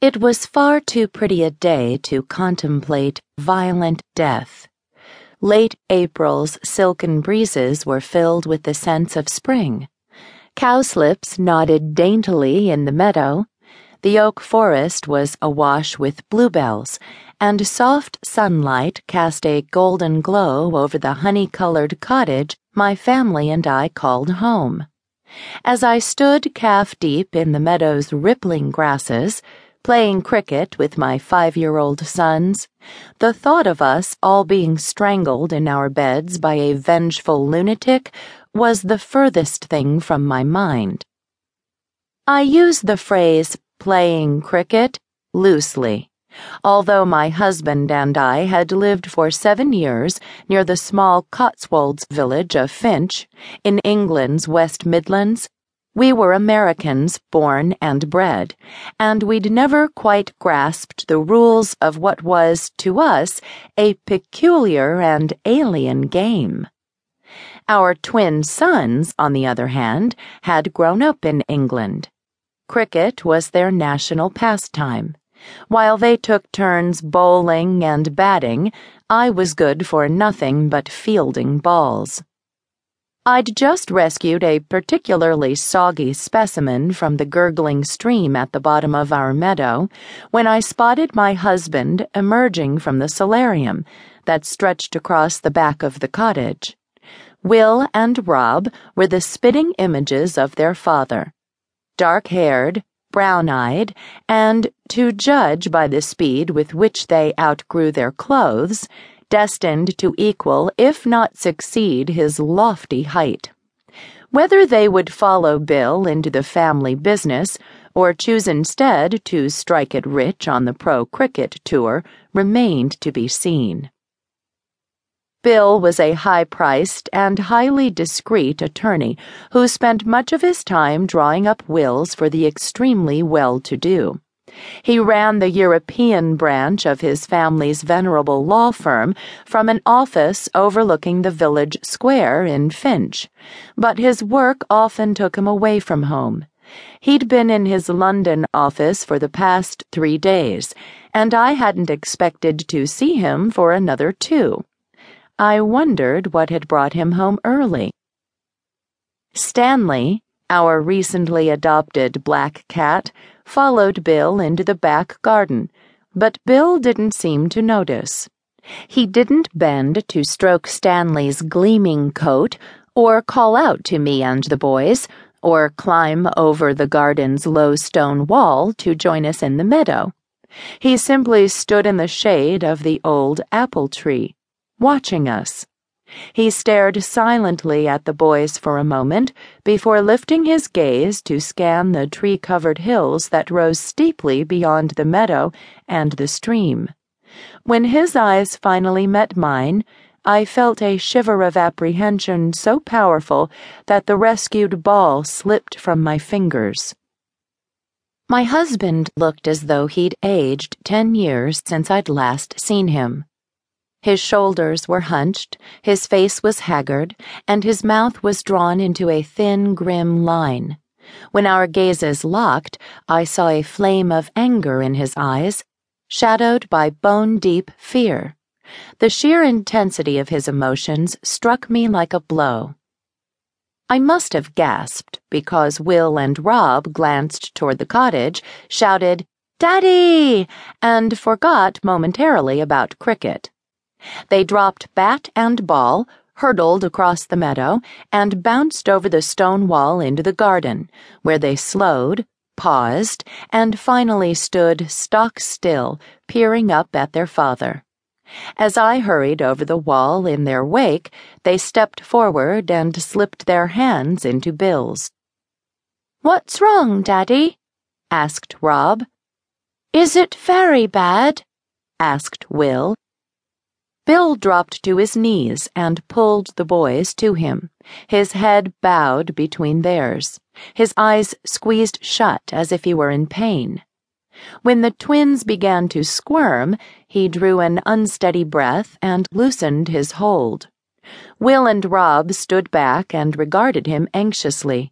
It was far too pretty a day to contemplate violent death. Late April's silken breezes were filled with the scents of spring. Cowslips nodded daintily in the meadow. The oak forest was awash with bluebells, and soft sunlight cast a golden glow over the honey colored cottage my family and I called home. As I stood calf deep in the meadow's rippling grasses, playing cricket with my five year old sons, the thought of us all being strangled in our beds by a vengeful lunatic was the furthest thing from my mind. I use the phrase playing cricket loosely. Although my husband and I had lived for seven years near the small Cotswolds village of Finch, in England's West Midlands, we were Americans born and bred, and we'd never quite grasped the rules of what was, to us, a peculiar and alien game. Our twin sons, on the other hand, had grown up in England. Cricket was their national pastime. While they took turns bowling and batting, I was good for nothing but fielding balls. I'd just rescued a particularly soggy specimen from the gurgling stream at the bottom of our meadow when I spotted my husband emerging from the solarium that stretched across the back of the cottage. Will and Rob were the spitting images of their father. Dark haired, brown eyed, and, to judge by the speed with which they outgrew their clothes, destined to equal, if not succeed, his lofty height. Whether they would follow Bill into the family business or choose instead to strike it rich on the pro cricket tour remained to be seen. Bill was a high priced and highly discreet attorney who spent much of his time drawing up wills for the extremely well to do. He ran the European branch of his family's venerable law firm from an office overlooking the village square in Finch, but his work often took him away from home. He'd been in his London office for the past three days, and I hadn't expected to see him for another two. I wondered what had brought him home early. Stanley, our recently adopted black cat, followed Bill into the back garden, but Bill didn't seem to notice. He didn't bend to stroke Stanley's gleaming coat, or call out to me and the boys, or climb over the garden's low stone wall to join us in the meadow. He simply stood in the shade of the old apple tree, watching us. He stared silently at the boys for a moment before lifting his gaze to scan the tree covered hills that rose steeply beyond the meadow and the stream. When his eyes finally met mine, I felt a shiver of apprehension so powerful that the rescued ball slipped from my fingers. My husband looked as though he'd aged ten years since I'd last seen him. His shoulders were hunched, his face was haggard, and his mouth was drawn into a thin, grim line. When our gazes locked, I saw a flame of anger in his eyes, shadowed by bone deep fear. The sheer intensity of his emotions struck me like a blow. I must have gasped because Will and Rob glanced toward the cottage, shouted, Daddy! and forgot momentarily about cricket. They dropped bat and ball, hurtled across the meadow, and bounced over the stone wall into the garden, where they slowed, paused, and finally stood stock still, peering up at their father. As I hurried over the wall in their wake, they stepped forward and slipped their hands into Bill's. What's wrong, Daddy? asked Rob. Is it very bad? asked Will. Bill dropped to his knees and pulled the boys to him, his head bowed between theirs, his eyes squeezed shut as if he were in pain. When the twins began to squirm, he drew an unsteady breath and loosened his hold. Will and Rob stood back and regarded him anxiously.